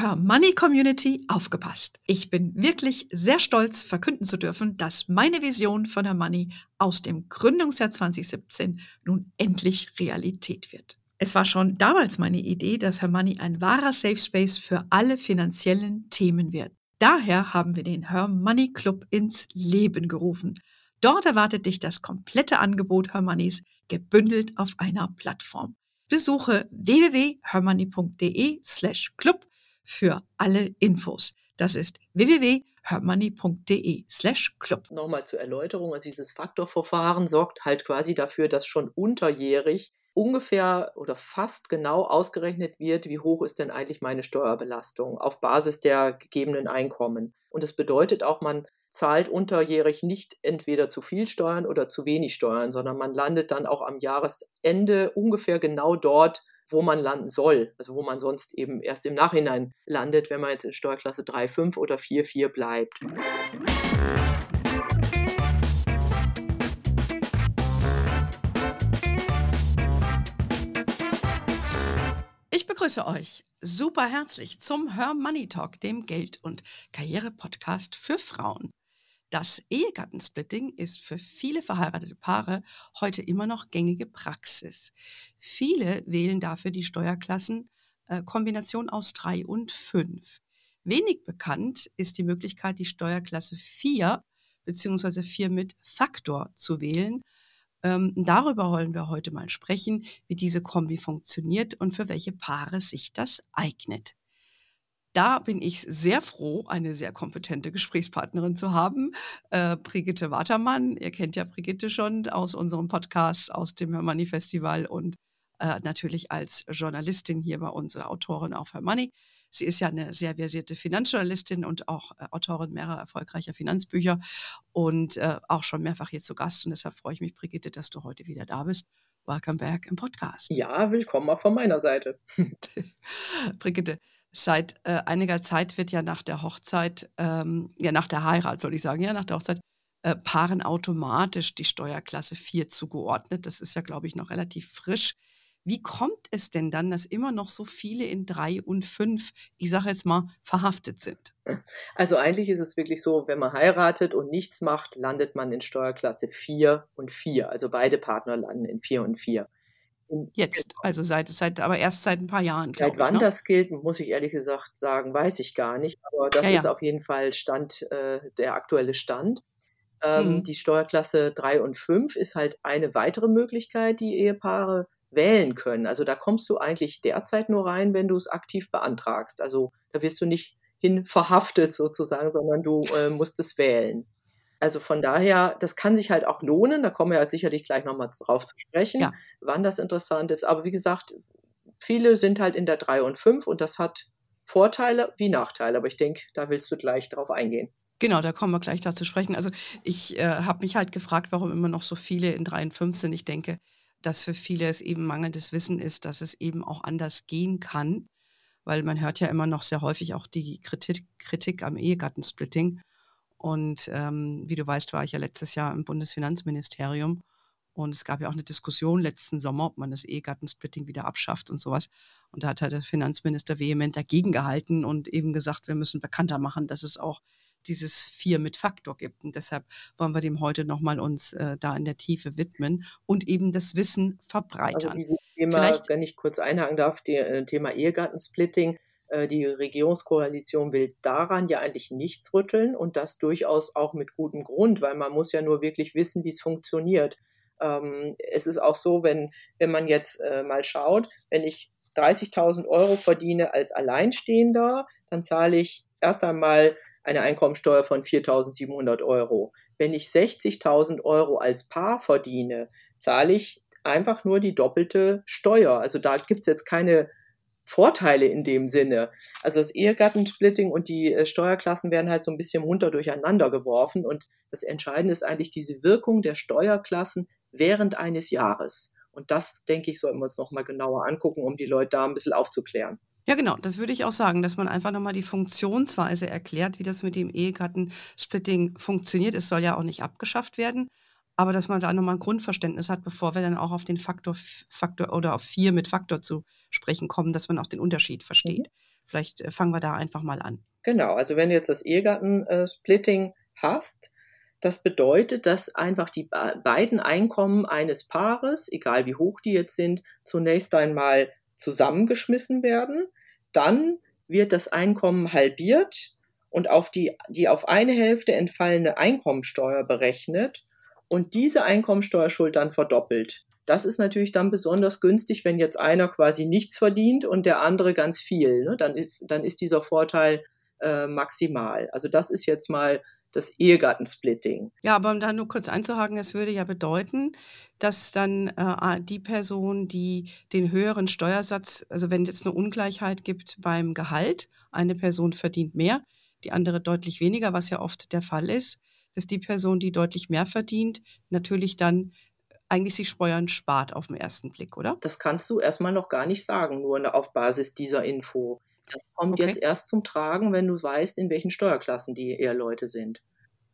Her Money Community aufgepasst. Ich bin wirklich sehr stolz, verkünden zu dürfen, dass meine Vision von Her Money aus dem Gründungsjahr 2017 nun endlich Realität wird. Es war schon damals meine Idee, dass Her Money ein wahrer Safe Space für alle finanziellen Themen wird. Daher haben wir den Her Money Club ins Leben gerufen. Dort erwartet dich das komplette Angebot Her Moneys gebündelt auf einer Plattform. Besuche www.hermoney.de slash club für alle Infos. Das ist www.hermoney.de slash club. Nochmal zur Erläuterung, also dieses Faktorverfahren sorgt halt quasi dafür, dass schon unterjährig ungefähr oder fast genau ausgerechnet wird, wie hoch ist denn eigentlich meine Steuerbelastung auf Basis der gegebenen Einkommen. Und das bedeutet auch, man zahlt unterjährig nicht entweder zu viel Steuern oder zu wenig Steuern, sondern man landet dann auch am Jahresende ungefähr genau dort, wo man landen soll, also wo man sonst eben erst im Nachhinein landet, wenn man jetzt in Steuerklasse 3, 5 oder 4, 4 bleibt. Ich begrüße euch super herzlich zum Her Money Talk, dem Geld- und Karriere-Podcast für Frauen. Das Ehegattensplitting ist für viele verheiratete Paare heute immer noch gängige Praxis. Viele wählen dafür die Steuerklassenkombination äh, aus drei und fünf. Wenig bekannt ist die Möglichkeit, die Steuerklasse 4 bzw. 4 mit Faktor zu wählen. Ähm, darüber wollen wir heute mal sprechen, wie diese Kombi funktioniert und für welche Paare sich das eignet da bin ich sehr froh, eine sehr kompetente Gesprächspartnerin zu haben. Äh, Brigitte Watermann, ihr kennt ja Brigitte schon aus unserem Podcast, aus dem Hermanni Festival und äh, natürlich als Journalistin hier bei uns oder Autorin auf Hermanni. Sie ist ja eine sehr versierte Finanzjournalistin und auch äh, Autorin mehrerer erfolgreicher Finanzbücher und äh, auch schon mehrfach hier zu Gast. Und deshalb freue ich mich, Brigitte, dass du heute wieder da bist. Welcome back im Podcast. Ja, willkommen auch von meiner Seite. Brigitte, Seit äh, einiger Zeit wird ja nach der Hochzeit, ähm, ja nach der Heirat soll ich sagen, ja nach der Hochzeit, äh, Paaren automatisch die Steuerklasse 4 zugeordnet. Das ist ja, glaube ich, noch relativ frisch. Wie kommt es denn dann, dass immer noch so viele in 3 und 5, ich sage jetzt mal, verhaftet sind? Also eigentlich ist es wirklich so, wenn man heiratet und nichts macht, landet man in Steuerklasse 4 und 4. Also beide Partner landen in 4 und 4. Jetzt, also seit, seit, aber erst seit ein paar Jahren. Seit wann ich, ne? das gilt, muss ich ehrlich gesagt sagen, weiß ich gar nicht. Aber das ja, ist auf jeden Fall Stand, äh, der aktuelle Stand. Ähm, mhm. Die Steuerklasse 3 und 5 ist halt eine weitere Möglichkeit, die Ehepaare wählen können. Also da kommst du eigentlich derzeit nur rein, wenn du es aktiv beantragst. Also da wirst du nicht hin verhaftet sozusagen, sondern du äh, musst es wählen. Also von daher, das kann sich halt auch lohnen. Da kommen wir halt sicherlich gleich nochmal drauf zu sprechen, ja. wann das interessant ist. Aber wie gesagt, viele sind halt in der 3 und 5 und das hat Vorteile wie Nachteile. Aber ich denke, da willst du gleich drauf eingehen. Genau, da kommen wir gleich dazu sprechen. Also ich äh, habe mich halt gefragt, warum immer noch so viele in 3 und 5 sind. Ich denke, dass für viele es eben mangelndes Wissen ist, dass es eben auch anders gehen kann. Weil man hört ja immer noch sehr häufig auch die Kritik, Kritik am Ehegattensplitting. Und ähm, wie du weißt, war ich ja letztes Jahr im Bundesfinanzministerium. Und es gab ja auch eine Diskussion letzten Sommer, ob man das Ehegattensplitting wieder abschafft und sowas. Und da hat halt der Finanzminister vehement dagegen gehalten und eben gesagt, wir müssen bekannter machen, dass es auch dieses Vier mit Faktor gibt. Und deshalb wollen wir dem heute nochmal uns äh, da in der Tiefe widmen und eben das Wissen verbreitern. Also dieses Thema, Vielleicht, wenn ich kurz einhaken darf, die, äh, Thema Ehegattensplitting, die Regierungskoalition will daran ja eigentlich nichts rütteln und das durchaus auch mit gutem Grund, weil man muss ja nur wirklich wissen, wie es funktioniert. Ähm, es ist auch so, wenn, wenn man jetzt äh, mal schaut, wenn ich 30.000 Euro verdiene als Alleinstehender, dann zahle ich erst einmal eine Einkommensteuer von 4.700 Euro. Wenn ich 60.000 Euro als Paar verdiene, zahle ich einfach nur die doppelte Steuer. Also da gibt es jetzt keine Vorteile in dem Sinne. Also das Ehegattensplitting und die äh, Steuerklassen werden halt so ein bisschen munter durcheinander geworfen und das Entscheidende ist eigentlich diese Wirkung der Steuerklassen während eines Jahres. Und das, denke ich, sollten wir uns nochmal genauer angucken, um die Leute da ein bisschen aufzuklären. Ja, genau, das würde ich auch sagen, dass man einfach nochmal die Funktionsweise erklärt, wie das mit dem Ehegattensplitting funktioniert. Es soll ja auch nicht abgeschafft werden, aber dass man da nochmal ein Grundverständnis hat, bevor wir dann auch auf den Faktor, Faktor oder auf vier mit Faktor zu sprechen kommen, dass man auch den Unterschied versteht. Mhm. Vielleicht äh, fangen wir da einfach mal an. Genau, also wenn du jetzt das Ehegattensplitting hast, das bedeutet, dass einfach die beiden Einkommen eines Paares, egal wie hoch die jetzt sind, zunächst einmal zusammengeschmissen werden. Dann wird das Einkommen halbiert und auf die, die auf eine Hälfte entfallene Einkommensteuer berechnet und diese Einkommensteuerschuld dann verdoppelt. Das ist natürlich dann besonders günstig, wenn jetzt einer quasi nichts verdient und der andere ganz viel. Ne? Dann, ist, dann ist dieser Vorteil äh, maximal. Also das ist jetzt mal das Ehegattensplitting. Ja, aber um da nur kurz einzuhaken, es würde ja bedeuten, dass dann äh, die Person, die den höheren Steuersatz, also wenn es eine Ungleichheit gibt beim Gehalt, eine Person verdient mehr, die andere deutlich weniger, was ja oft der Fall ist, dass die Person, die deutlich mehr verdient, natürlich dann eigentlich sich Steuern spart auf den ersten Blick, oder? Das kannst du erstmal noch gar nicht sagen, nur auf Basis dieser Info. Das kommt okay. jetzt erst zum Tragen, wenn du weißt, in welchen Steuerklassen die Ehrleute sind.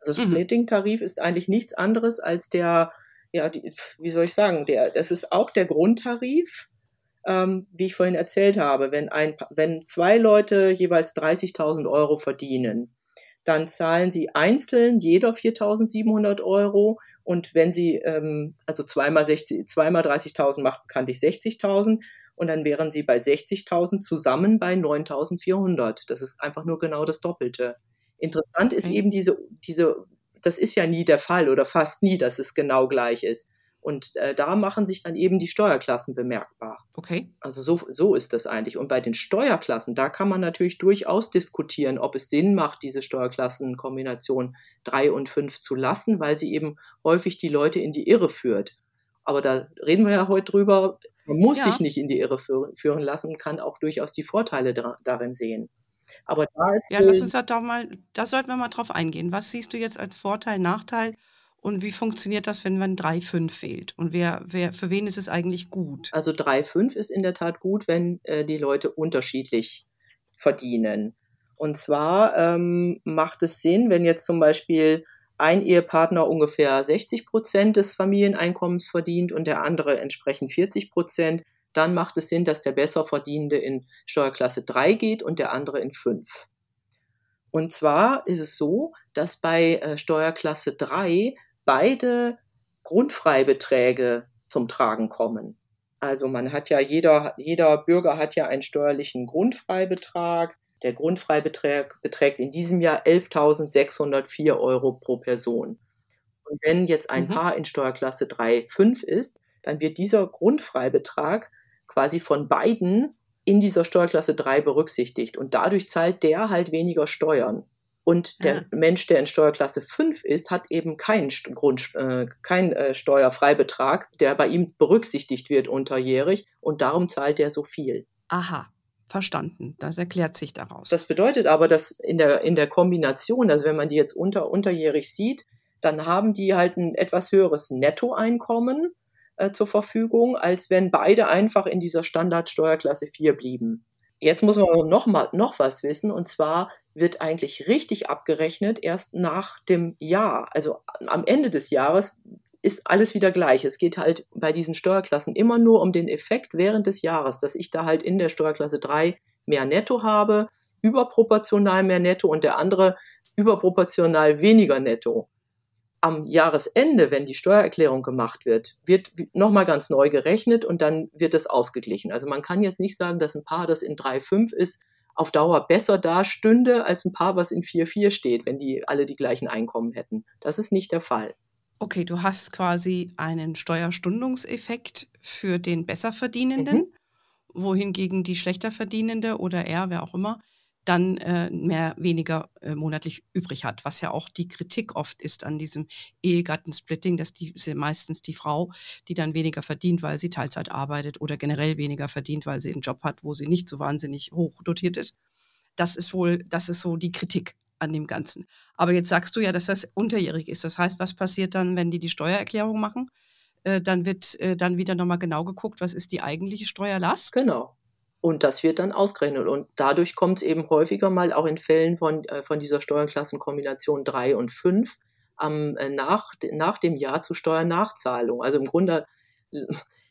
Also mhm. Splitting-Tarif ist eigentlich nichts anderes als der, ja, die, wie soll ich sagen, der, das ist auch der Grundtarif, ähm, wie ich vorhin erzählt habe. Wenn, ein, wenn zwei Leute jeweils 30.000 Euro verdienen, dann zahlen sie einzeln jeder 4.700 Euro und wenn sie, ähm, also zweimal, 60, zweimal 30.000 macht bekanntlich 60.000 und dann wären sie bei 60.000 zusammen bei 9.400. Das ist einfach nur genau das Doppelte. Interessant ist eben diese, diese, das ist ja nie der Fall oder fast nie, dass es genau gleich ist. Und äh, da machen sich dann eben die Steuerklassen bemerkbar. Okay. Also so, so ist das eigentlich. Und bei den Steuerklassen, da kann man natürlich durchaus diskutieren, ob es Sinn macht, diese Steuerklassenkombination drei und fünf zu lassen, weil sie eben häufig die Leute in die Irre führt. Aber da reden wir ja heute drüber. Man muss ja. sich nicht in die Irre führen lassen, kann auch durchaus die Vorteile darin sehen. Aber da ist. Ja, lass uns da doch mal, da sollten wir mal drauf eingehen. Was siehst du jetzt als Vorteil, Nachteil? Und wie funktioniert das, wenn man 3,5 fehlt? Und wer, wer, für wen ist es eigentlich gut? Also 3,5 ist in der Tat gut, wenn äh, die Leute unterschiedlich verdienen. Und zwar ähm, macht es Sinn, wenn jetzt zum Beispiel ein Ehepartner ungefähr 60 Prozent des Familieneinkommens verdient und der andere entsprechend 40 Prozent, dann macht es Sinn, dass der besser Verdienende in Steuerklasse 3 geht und der andere in 5. Und zwar ist es so, dass bei äh, Steuerklasse 3 beide Grundfreibeträge zum Tragen kommen. Also man hat ja, jeder, jeder Bürger hat ja einen steuerlichen Grundfreibetrag. Der Grundfreibetrag beträgt in diesem Jahr 11.604 Euro pro Person. Und wenn jetzt ein mhm. Paar in Steuerklasse 3, 5 ist, dann wird dieser Grundfreibetrag quasi von beiden in dieser Steuerklasse 3 berücksichtigt. Und dadurch zahlt der halt weniger Steuern. Und der ja. Mensch, der in Steuerklasse 5 ist, hat eben keinen Grund, äh, keinen äh, Steuerfreibetrag, der bei ihm berücksichtigt wird unterjährig. Und darum zahlt er so viel. Aha. Verstanden. Das erklärt sich daraus. Das bedeutet aber, dass in der, in der Kombination, also wenn man die jetzt unter, unterjährig sieht, dann haben die halt ein etwas höheres Nettoeinkommen äh, zur Verfügung, als wenn beide einfach in dieser Standardsteuerklasse 4 blieben. Jetzt muss man noch mal noch was wissen und zwar wird eigentlich richtig abgerechnet erst nach dem Jahr. Also am Ende des Jahres ist alles wieder gleich. Es geht halt bei diesen Steuerklassen immer nur um den Effekt während des Jahres, dass ich da halt in der Steuerklasse 3 mehr Netto habe, überproportional mehr Netto und der andere überproportional weniger Netto am Jahresende, wenn die Steuererklärung gemacht wird, wird nochmal ganz neu gerechnet und dann wird es ausgeglichen. Also man kann jetzt nicht sagen, dass ein Paar, das in 3,5 ist, auf Dauer besser dastünde als ein Paar, was in 4,4 steht, wenn die alle die gleichen Einkommen hätten. Das ist nicht der Fall. Okay, du hast quasi einen Steuerstundungseffekt für den Besserverdienenden, mhm. wohingegen die Schlechterverdienende oder er, wer auch immer, dann äh, mehr weniger äh, monatlich übrig hat, was ja auch die Kritik oft ist an diesem Ehegattensplitting, dass die meistens die Frau, die dann weniger verdient, weil sie Teilzeit arbeitet oder generell weniger verdient, weil sie einen Job hat, wo sie nicht so wahnsinnig hoch dotiert ist. Das ist wohl, das ist so die Kritik an dem Ganzen. Aber jetzt sagst du ja, dass das unterjährig ist. Das heißt, was passiert dann, wenn die die Steuererklärung machen? Äh, dann wird äh, dann wieder nochmal genau geguckt, was ist die eigentliche Steuerlast? Genau. Und das wird dann ausgerechnet. Und dadurch kommt es eben häufiger mal auch in Fällen von, äh, von dieser Steuerklassenkombination 3 und 5 am, äh, nach, nach dem Jahr zu Steuernachzahlung. Also im Grunde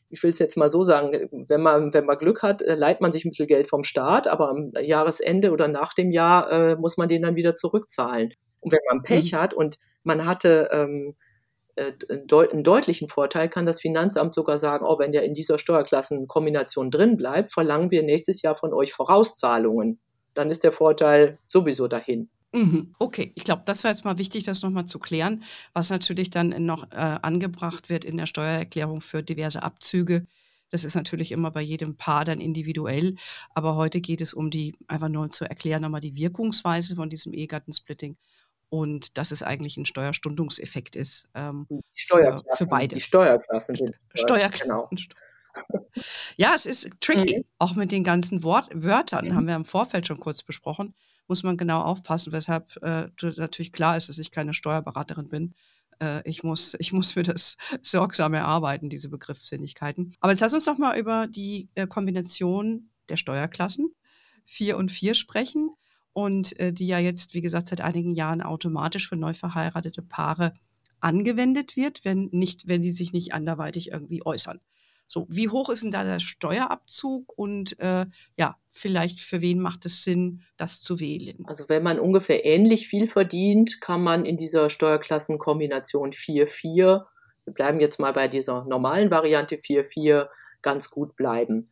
ich will es jetzt mal so sagen, wenn man, wenn man Glück hat, äh, leiht man sich ein bisschen Geld vom Staat, aber am Jahresende oder nach dem Jahr äh, muss man den dann wieder zurückzahlen. Und wenn man Pech mhm. hat und man hatte ähm, äh, einen deutlichen Vorteil, kann das Finanzamt sogar sagen, oh, wenn der in dieser Steuerklassenkombination drin bleibt, verlangen wir nächstes Jahr von euch Vorauszahlungen. Dann ist der Vorteil sowieso dahin. Mhm. Okay, ich glaube, das war jetzt mal wichtig, das nochmal zu klären, was natürlich dann noch äh, angebracht wird in der Steuererklärung für diverse Abzüge. Das ist natürlich immer bei jedem Paar dann individuell. Aber heute geht es um die, einfach nur zu erklären, nochmal die Wirkungsweise von diesem Ehegattensplitting und dass es eigentlich ein Steuerstundungseffekt ist. Ähm, die Steuerklassen, für, für beide. Die Steuerklassen sind Steuerklassen. Genau. Ja, es ist tricky, mhm. auch mit den ganzen Wort Wörtern, mhm. haben wir im Vorfeld schon kurz besprochen, muss man genau aufpassen, weshalb äh, natürlich klar ist, dass ich keine Steuerberaterin bin. Äh, ich, muss, ich muss mir das sorgsam erarbeiten, diese Begriffssinnigkeiten. Aber jetzt lass uns doch mal über die äh, Kombination der Steuerklassen 4 und 4 sprechen und äh, die ja jetzt, wie gesagt, seit einigen Jahren automatisch für neu verheiratete Paare angewendet wird, wenn nicht, wenn die sich nicht anderweitig irgendwie äußern. So, wie hoch ist denn da der Steuerabzug und äh, ja, vielleicht für wen macht es Sinn, das zu wählen? Also wenn man ungefähr ähnlich viel verdient, kann man in dieser Steuerklassenkombination 4-4, wir bleiben jetzt mal bei dieser normalen Variante 4-4, ganz gut bleiben.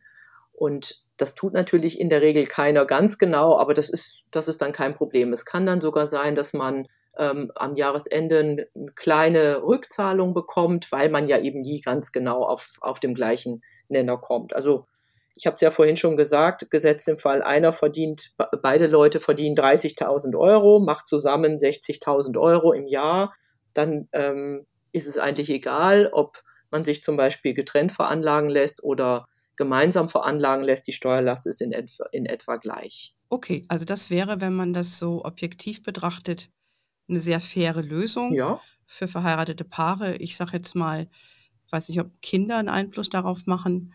Und das tut natürlich in der Regel keiner ganz genau, aber das ist, das ist dann kein Problem. Es kann dann sogar sein, dass man ähm, am Jahresende eine kleine Rückzahlung bekommt, weil man ja eben nie ganz genau auf, auf dem gleichen Nenner kommt. Also ich habe es ja vorhin schon gesagt, gesetzt im Fall einer verdient, beide Leute verdienen 30.000 Euro, macht zusammen 60.000 Euro im Jahr, dann ähm, ist es eigentlich egal, ob man sich zum Beispiel getrennt veranlagen lässt oder gemeinsam veranlagen lässt, die Steuerlast ist in etwa, in etwa gleich. Okay, also das wäre, wenn man das so objektiv betrachtet, eine sehr faire Lösung ja. für verheiratete Paare. Ich sage jetzt mal, weiß nicht, ob Kinder einen Einfluss darauf machen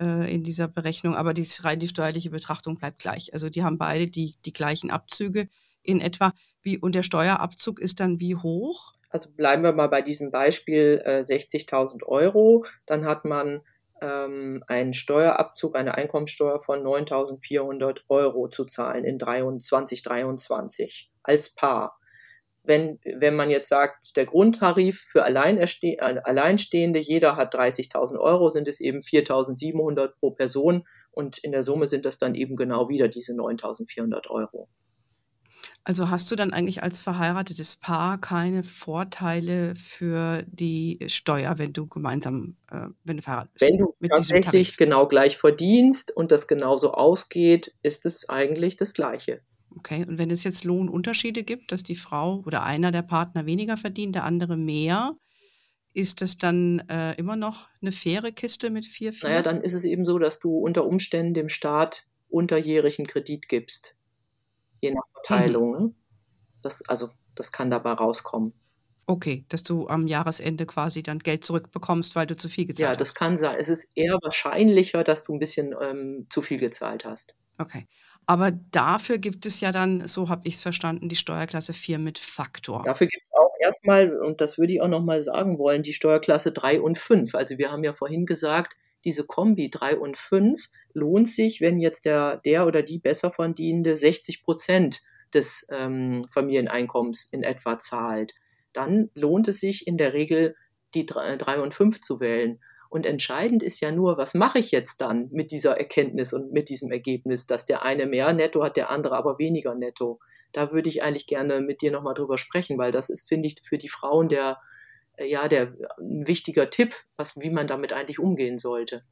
äh, in dieser Berechnung, aber die, rein die steuerliche Betrachtung bleibt gleich. Also die haben beide die, die gleichen Abzüge in etwa. Wie, und der Steuerabzug ist dann wie hoch? Also bleiben wir mal bei diesem Beispiel äh, 60.000 Euro. Dann hat man ähm, einen Steuerabzug, eine Einkommensteuer von 9.400 Euro zu zahlen in 2023 als Paar wenn, wenn man jetzt sagt, der Grundtarif für Alleinstehende, jeder hat 30.000 Euro, sind es eben 4.700 pro Person und in der Summe sind das dann eben genau wieder diese 9.400 Euro. Also hast du dann eigentlich als verheiratetes Paar keine Vorteile für die Steuer, wenn du gemeinsam, äh, wenn du verheiratet bist? Wenn du tatsächlich genau gleich verdienst und das genauso ausgeht, ist es eigentlich das Gleiche. Okay, und wenn es jetzt Lohnunterschiede gibt, dass die Frau oder einer der Partner weniger verdient, der andere mehr, ist das dann äh, immer noch eine faire Kiste mit 4,4? Naja, dann ist es eben so, dass du unter Umständen dem Staat unterjährigen Kredit gibst. Je nach Verteilung. Mhm. Ne? Das, also, das kann dabei rauskommen. Okay, dass du am Jahresende quasi dann Geld zurückbekommst, weil du zu viel gezahlt hast. Ja, das kann sein. Es ist eher wahrscheinlicher, dass du ein bisschen ähm, zu viel gezahlt hast. Okay. Aber dafür gibt es ja dann, so habe ich es verstanden, die Steuerklasse 4 mit Faktor. Dafür gibt es auch erstmal, und das würde ich auch nochmal sagen wollen, die Steuerklasse 3 und 5. Also wir haben ja vorhin gesagt, diese Kombi 3 und 5 lohnt sich, wenn jetzt der, der oder die besser verdienende 60 Prozent des ähm, Familieneinkommens in etwa zahlt. Dann lohnt es sich in der Regel, die 3 und 5 zu wählen. Und entscheidend ist ja nur, was mache ich jetzt dann mit dieser Erkenntnis und mit diesem Ergebnis, dass der eine mehr netto hat, der andere aber weniger netto. Da würde ich eigentlich gerne mit dir nochmal drüber sprechen, weil das ist, finde ich, für die Frauen der, ja, der ein wichtiger Tipp, was, wie man damit eigentlich umgehen sollte.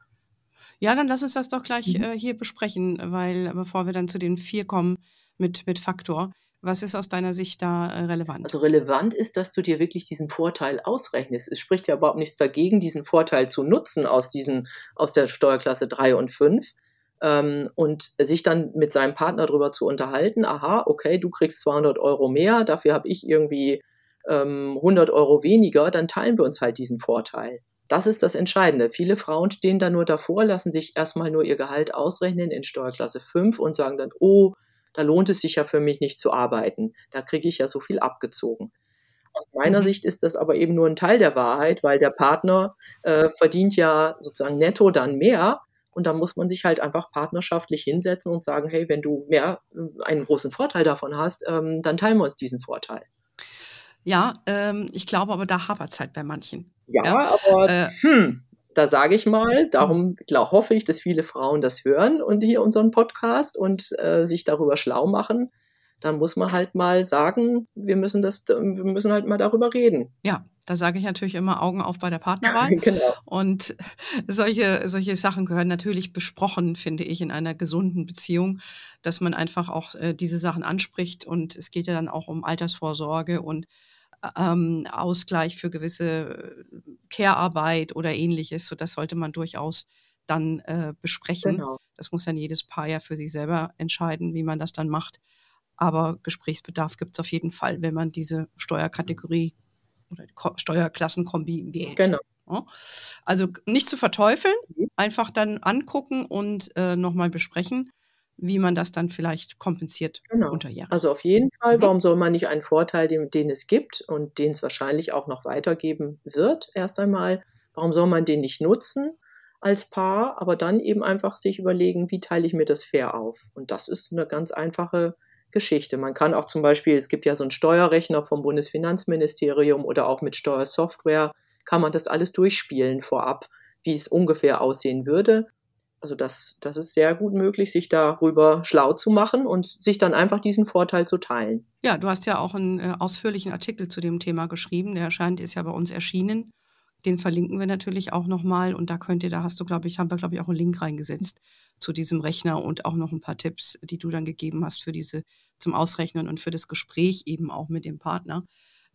Ja, dann lass uns das doch gleich mhm. äh, hier besprechen, weil bevor wir dann zu den vier kommen mit, mit Faktor, was ist aus deiner Sicht da äh, relevant? Also relevant ist, dass du dir wirklich diesen Vorteil ausrechnest. Es spricht ja überhaupt nichts dagegen, diesen Vorteil zu nutzen aus, diesen, aus der Steuerklasse 3 und 5 ähm, und sich dann mit seinem Partner darüber zu unterhalten, aha, okay, du kriegst 200 Euro mehr, dafür habe ich irgendwie ähm, 100 Euro weniger, dann teilen wir uns halt diesen Vorteil. Das ist das Entscheidende. Viele Frauen stehen da nur davor, lassen sich erstmal nur ihr Gehalt ausrechnen in Steuerklasse 5 und sagen dann, oh, da lohnt es sich ja für mich nicht zu arbeiten. Da kriege ich ja so viel abgezogen. Aus meiner mhm. Sicht ist das aber eben nur ein Teil der Wahrheit, weil der Partner äh, verdient ja sozusagen netto dann mehr. Und da muss man sich halt einfach partnerschaftlich hinsetzen und sagen, hey, wenn du mehr äh, einen großen Vorteil davon hast, ähm, dann teilen wir uns diesen Vorteil. Ja, ähm, ich glaube aber, da hapert es halt bei manchen. Ja, ja aber äh, hm, da sage ich mal, darum glaub, hoffe ich, dass viele Frauen das hören und hier unseren Podcast und äh, sich darüber schlau machen. Dann muss man halt mal sagen, wir müssen das, wir müssen halt mal darüber reden. Ja, da sage ich natürlich immer Augen auf bei der Partnerwahl. genau. Und solche, solche Sachen gehören natürlich besprochen, finde ich, in einer gesunden Beziehung, dass man einfach auch äh, diese Sachen anspricht. Und es geht ja dann auch um Altersvorsorge und ähm, Ausgleich für gewisse Care-Arbeit oder ähnliches. So das sollte man durchaus dann äh, besprechen. Genau. Das muss dann jedes Paar ja für sich selber entscheiden, wie man das dann macht. Aber Gesprächsbedarf gibt es auf jeden Fall, wenn man diese Steuerkategorie oder Steuerklassenkombi wählt. Genau. Also nicht zu verteufeln, mhm. einfach dann angucken und äh, nochmal besprechen wie man das dann vielleicht kompensiert genau. unterjährig. Also auf jeden Fall, mhm. warum soll man nicht einen Vorteil, den, den es gibt und den es wahrscheinlich auch noch weitergeben wird, erst einmal, warum soll man den nicht nutzen als Paar, aber dann eben einfach sich überlegen, wie teile ich mir das fair auf? Und das ist eine ganz einfache Geschichte. Man kann auch zum Beispiel, es gibt ja so einen Steuerrechner vom Bundesfinanzministerium oder auch mit Steuersoftware, kann man das alles durchspielen vorab, wie es ungefähr aussehen würde. Also das, das ist sehr gut möglich, sich darüber schlau zu machen und sich dann einfach diesen Vorteil zu teilen. Ja, du hast ja auch einen äh, ausführlichen Artikel zu dem Thema geschrieben. Der erscheint, ist ja bei uns erschienen. Den verlinken wir natürlich auch nochmal und da könnt ihr, da hast du, glaube ich, haben wir, glaube ich, auch einen Link reingesetzt zu diesem Rechner und auch noch ein paar Tipps, die du dann gegeben hast für diese zum Ausrechnen und für das Gespräch eben auch mit dem Partner.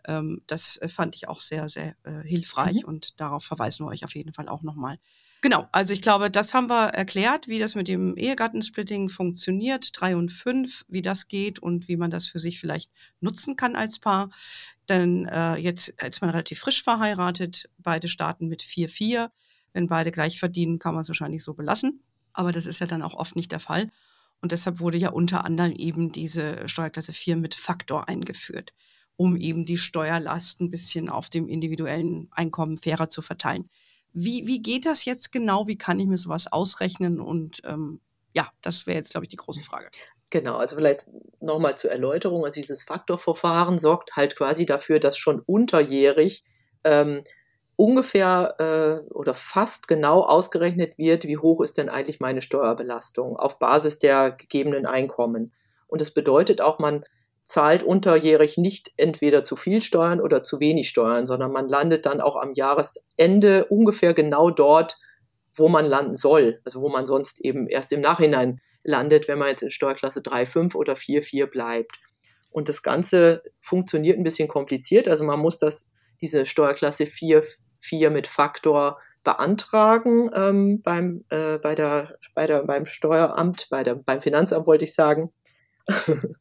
Ähm, das äh, fand ich auch sehr, sehr äh, hilfreich mhm. und darauf verweisen wir euch auf jeden Fall auch nochmal. Genau, also ich glaube, das haben wir erklärt, wie das mit dem Ehegattensplitting funktioniert, drei und fünf, wie das geht und wie man das für sich vielleicht nutzen kann als Paar. Denn äh, jetzt ist man relativ frisch verheiratet, beide starten mit vier vier. Wenn beide gleich verdienen, kann man es wahrscheinlich so belassen. Aber das ist ja dann auch oft nicht der Fall. Und deshalb wurde ja unter anderem eben diese Steuerklasse 4 mit Faktor eingeführt, um eben die Steuerlast ein bisschen auf dem individuellen Einkommen fairer zu verteilen. Wie, wie geht das jetzt genau? Wie kann ich mir sowas ausrechnen? Und ähm, ja, das wäre jetzt, glaube ich, die große Frage. Genau, also vielleicht nochmal zur Erläuterung. Also dieses Faktorverfahren sorgt halt quasi dafür, dass schon unterjährig ähm, ungefähr äh, oder fast genau ausgerechnet wird, wie hoch ist denn eigentlich meine Steuerbelastung auf Basis der gegebenen Einkommen. Und das bedeutet auch, man zahlt unterjährig nicht entweder zu viel Steuern oder zu wenig Steuern, sondern man landet dann auch am Jahresende ungefähr genau dort, wo man landen soll. Also wo man sonst eben erst im Nachhinein landet, wenn man jetzt in Steuerklasse 3, 5 oder 4, 4 bleibt. Und das Ganze funktioniert ein bisschen kompliziert. Also man muss das, diese Steuerklasse 4, 4 mit Faktor beantragen ähm, beim, äh, bei der, bei der, beim Steueramt, bei der, beim Finanzamt wollte ich sagen.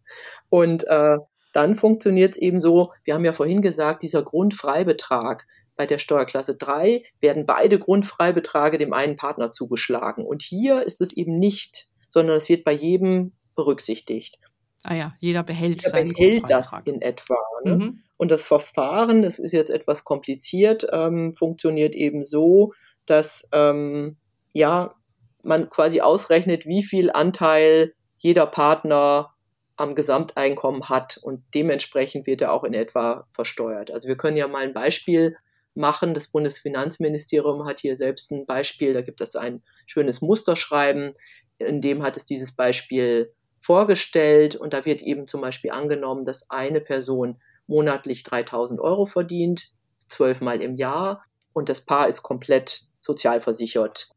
und äh, dann funktioniert es eben so, wir haben ja vorhin gesagt, dieser Grundfreibetrag bei der Steuerklasse 3 werden beide Grundfreibeträge dem einen Partner zugeschlagen. Und hier ist es eben nicht, sondern es wird bei jedem berücksichtigt. Ah ja, jeder behält jeder behält das in etwa. Ne? Mhm. Und das Verfahren, das ist jetzt etwas kompliziert, ähm, funktioniert eben so, dass ähm, ja man quasi ausrechnet, wie viel Anteil jeder Partner am Gesamteinkommen hat und dementsprechend wird er auch in etwa versteuert. Also wir können ja mal ein Beispiel machen. Das Bundesfinanzministerium hat hier selbst ein Beispiel, da gibt es ein schönes Musterschreiben, in dem hat es dieses Beispiel vorgestellt und da wird eben zum Beispiel angenommen, dass eine Person monatlich 3000 Euro verdient, zwölfmal im Jahr und das Paar ist komplett sozialversichert.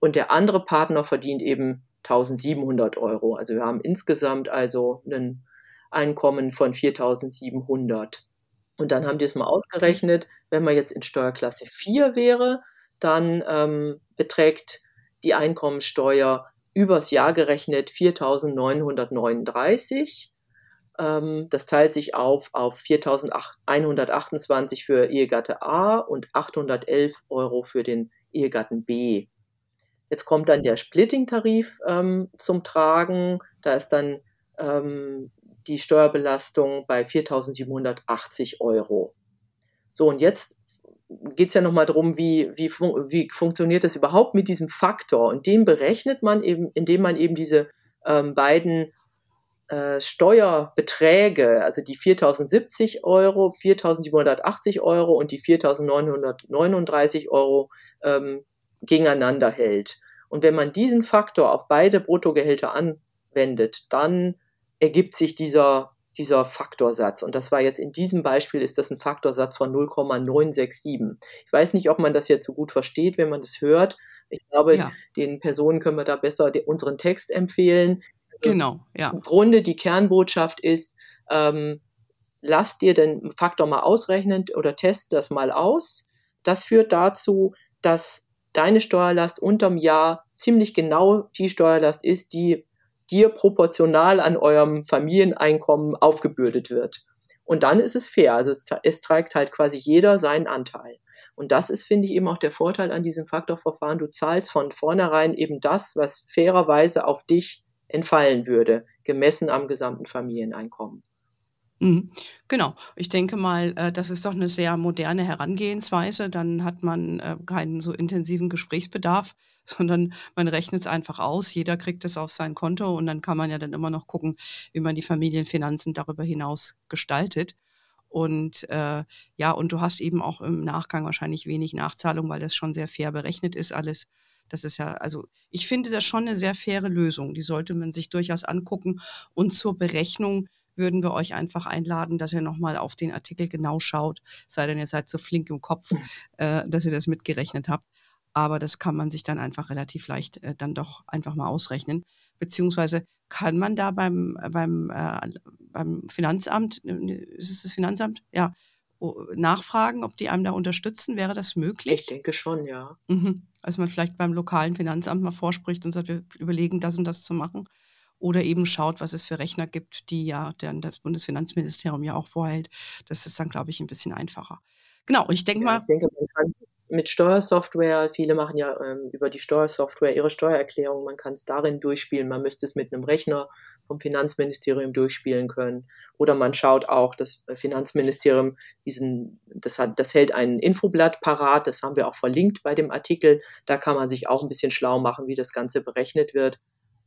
Und der andere Partner verdient eben 1700 Euro. Also wir haben insgesamt also ein Einkommen von 4700. Und dann haben die es mal ausgerechnet, wenn man jetzt in Steuerklasse 4 wäre, dann ähm, beträgt die Einkommensteuer übers Jahr gerechnet 4.939. Ähm, das teilt sich auf auf 4.128 für Ehegatte A und 811 Euro für den Ehegatten B. Jetzt kommt dann der Splitting-Tarif ähm, zum Tragen. Da ist dann ähm, die Steuerbelastung bei 4.780 Euro. So, und jetzt geht es ja nochmal darum, wie, wie, fun wie funktioniert das überhaupt mit diesem Faktor? Und den berechnet man eben, indem man eben diese ähm, beiden äh, Steuerbeträge, also die 4.070 Euro, 4.780 Euro und die 4.939 Euro ähm, gegeneinander hält. Und wenn man diesen Faktor auf beide Bruttogehälter anwendet, dann ergibt sich dieser, dieser Faktorsatz. Und das war jetzt in diesem Beispiel ist das ein Faktorsatz von 0,967. Ich weiß nicht, ob man das jetzt so gut versteht, wenn man das hört. Ich glaube, ja. den Personen können wir da besser unseren Text empfehlen. Also genau, ja. Im Grunde die Kernbotschaft ist, ähm, lass dir den Faktor mal ausrechnen oder test das mal aus. Das führt dazu, dass deine Steuerlast unterm Jahr ziemlich genau die Steuerlast ist, die dir proportional an eurem Familieneinkommen aufgebürdet wird. Und dann ist es fair. Also es trägt halt quasi jeder seinen Anteil. Und das ist, finde ich, eben auch der Vorteil an diesem Faktorverfahren. Du zahlst von vornherein eben das, was fairerweise auf dich entfallen würde, gemessen am gesamten Familieneinkommen. Mhm. Genau. Ich denke mal, äh, das ist doch eine sehr moderne Herangehensweise. Dann hat man äh, keinen so intensiven Gesprächsbedarf, sondern man rechnet es einfach aus. Jeder kriegt es auf sein Konto und dann kann man ja dann immer noch gucken, wie man die Familienfinanzen darüber hinaus gestaltet. Und äh, ja, und du hast eben auch im Nachgang wahrscheinlich wenig Nachzahlung, weil das schon sehr fair berechnet ist alles. Das ist ja, also ich finde das schon eine sehr faire Lösung. Die sollte man sich durchaus angucken. Und zur Berechnung würden wir euch einfach einladen, dass ihr nochmal auf den Artikel genau schaut, sei denn ihr seid so flink im Kopf, hm. äh, dass ihr das mitgerechnet habt. Aber das kann man sich dann einfach relativ leicht äh, dann doch einfach mal ausrechnen. Beziehungsweise kann man da beim, beim, äh, beim Finanzamt, äh, ist es das Finanzamt? Ja, nachfragen, ob die einem da unterstützen. Wäre das möglich? Ich denke schon, ja. Mhm. Also man vielleicht beim lokalen Finanzamt mal vorspricht und sagt, wir überlegen, das und das zu machen oder eben schaut, was es für Rechner gibt, die ja dann das Bundesfinanzministerium ja auch vorhält. Das ist dann, glaube ich, ein bisschen einfacher. Genau, ich denke ja, mal. Ich denke, man kann es mit Steuersoftware, viele machen ja ähm, über die Steuersoftware ihre Steuererklärung, man kann es darin durchspielen, man müsste es mit einem Rechner vom Finanzministerium durchspielen können. Oder man schaut auch, das Finanzministerium diesen, das hat, das hält ein Infoblatt parat, das haben wir auch verlinkt bei dem Artikel. Da kann man sich auch ein bisschen schlau machen, wie das Ganze berechnet wird.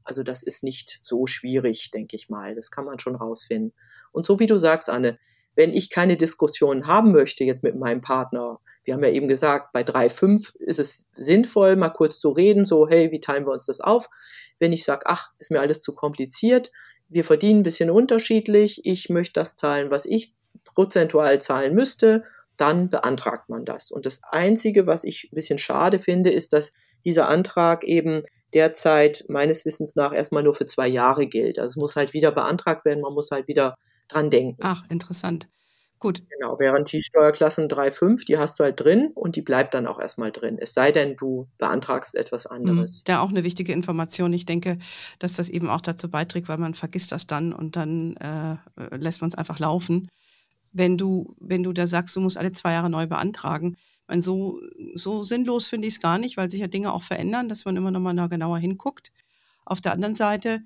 Also das ist nicht so schwierig, denke ich mal. Das kann man schon rausfinden. Und so wie du sagst, Anne, wenn ich keine Diskussion haben möchte jetzt mit meinem Partner, wir haben ja eben gesagt, bei 3,5 ist es sinnvoll, mal kurz zu reden, so, hey, wie teilen wir uns das auf? Wenn ich sage, ach, ist mir alles zu kompliziert, wir verdienen ein bisschen unterschiedlich, ich möchte das zahlen, was ich prozentual zahlen müsste, dann beantragt man das. Und das Einzige, was ich ein bisschen schade finde, ist, dass dieser Antrag eben derzeit meines Wissens nach erstmal nur für zwei Jahre gilt. Also es muss halt wieder beantragt werden, man muss halt wieder dran denken. Ach, interessant. Gut. Genau, während die Steuerklassen 3,5, die hast du halt drin und die bleibt dann auch erstmal drin. Es sei denn, du beantragst etwas mhm. anderes. Da auch eine wichtige Information. Ich denke, dass das eben auch dazu beiträgt, weil man vergisst das dann und dann äh, lässt man es einfach laufen. Wenn du, wenn du da sagst, du musst alle zwei Jahre neu beantragen, meine, so, so sinnlos finde ich es gar nicht, weil sich ja Dinge auch verändern, dass man immer noch mal genauer hinguckt. Auf der anderen Seite,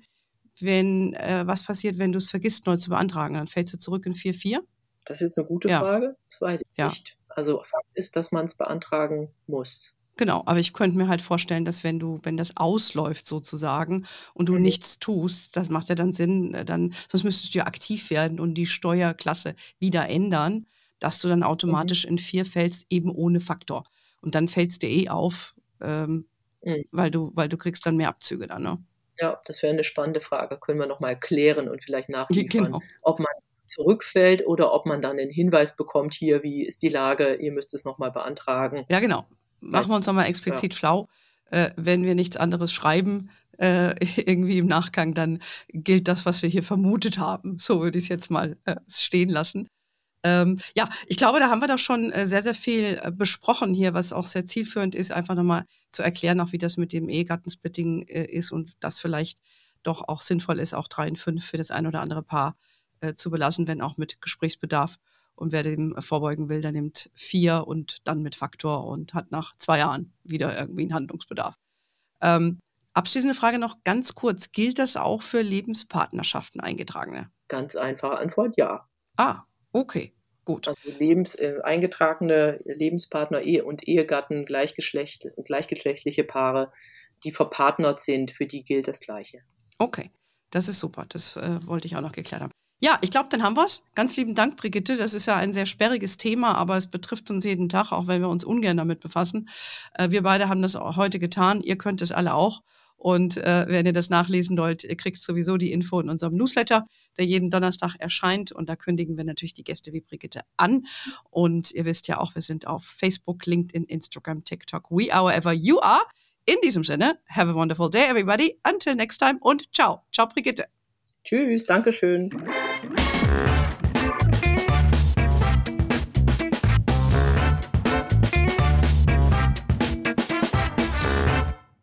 wenn äh, was passiert, wenn du es vergisst, neu zu beantragen, dann fällst du zurück in 4.4? Das ist jetzt eine gute ja. Frage. Das weiß ich ja. nicht. Also Fakt ist, dass man es beantragen muss. Genau, aber ich könnte mir halt vorstellen, dass wenn du, wenn das ausläuft sozusagen und du mhm. nichts tust, das macht ja dann Sinn, äh, dann, sonst müsstest du ja aktiv werden und die Steuerklasse wieder ändern dass du dann automatisch mhm. in vier fällst, eben ohne Faktor. Und dann fällst du eh auf, ähm, mhm. weil, du, weil du kriegst dann mehr Abzüge dann. Ne? Ja, das wäre eine spannende Frage. Können wir nochmal klären und vielleicht nachliefern, genau. ob man zurückfällt oder ob man dann einen Hinweis bekommt, hier, wie ist die Lage, ihr müsst es nochmal beantragen. Ja, genau. Machen wir uns nochmal explizit ja. schlau. Äh, wenn wir nichts anderes schreiben, äh, irgendwie im Nachgang, dann gilt das, was wir hier vermutet haben. So würde ich es jetzt mal äh, stehen lassen. Ähm, ja, ich glaube, da haben wir doch schon äh, sehr, sehr viel äh, besprochen hier, was auch sehr zielführend ist, einfach nochmal zu erklären, auch wie das mit dem Ehegattensplitting äh, ist und das vielleicht doch auch sinnvoll ist, auch drei und fünf für das ein oder andere Paar äh, zu belassen, wenn auch mit Gesprächsbedarf. Und wer dem vorbeugen will, der nimmt vier und dann mit Faktor und hat nach zwei Jahren wieder irgendwie einen Handlungsbedarf. Ähm, Abschließende Frage noch ganz kurz. Gilt das auch für Lebenspartnerschaften eingetragene? Ganz einfache Antwort, ja. Ah, okay. Gut. Also Lebens, äh, eingetragene Lebenspartner Ehe und Ehegatten, gleichgeschlecht, gleichgeschlechtliche Paare, die verpartnert sind, für die gilt das Gleiche. Okay, das ist super. Das äh, wollte ich auch noch geklärt haben. Ja, ich glaube, dann haben wir es. Ganz lieben Dank, Brigitte. Das ist ja ein sehr sperriges Thema, aber es betrifft uns jeden Tag, auch wenn wir uns ungern damit befassen. Äh, wir beide haben das heute getan. Ihr könnt es alle auch. Und äh, wenn ihr das nachlesen wollt, ihr kriegt sowieso die Info in unserem Newsletter, der jeden Donnerstag erscheint. Und da kündigen wir natürlich die Gäste wie Brigitte an. Und ihr wisst ja auch, wir sind auf Facebook, LinkedIn, Instagram, TikTok, we are wherever you are. In diesem Sinne, have a wonderful day, everybody. Until next time und ciao. Ciao, Brigitte. Tschüss, Dankeschön.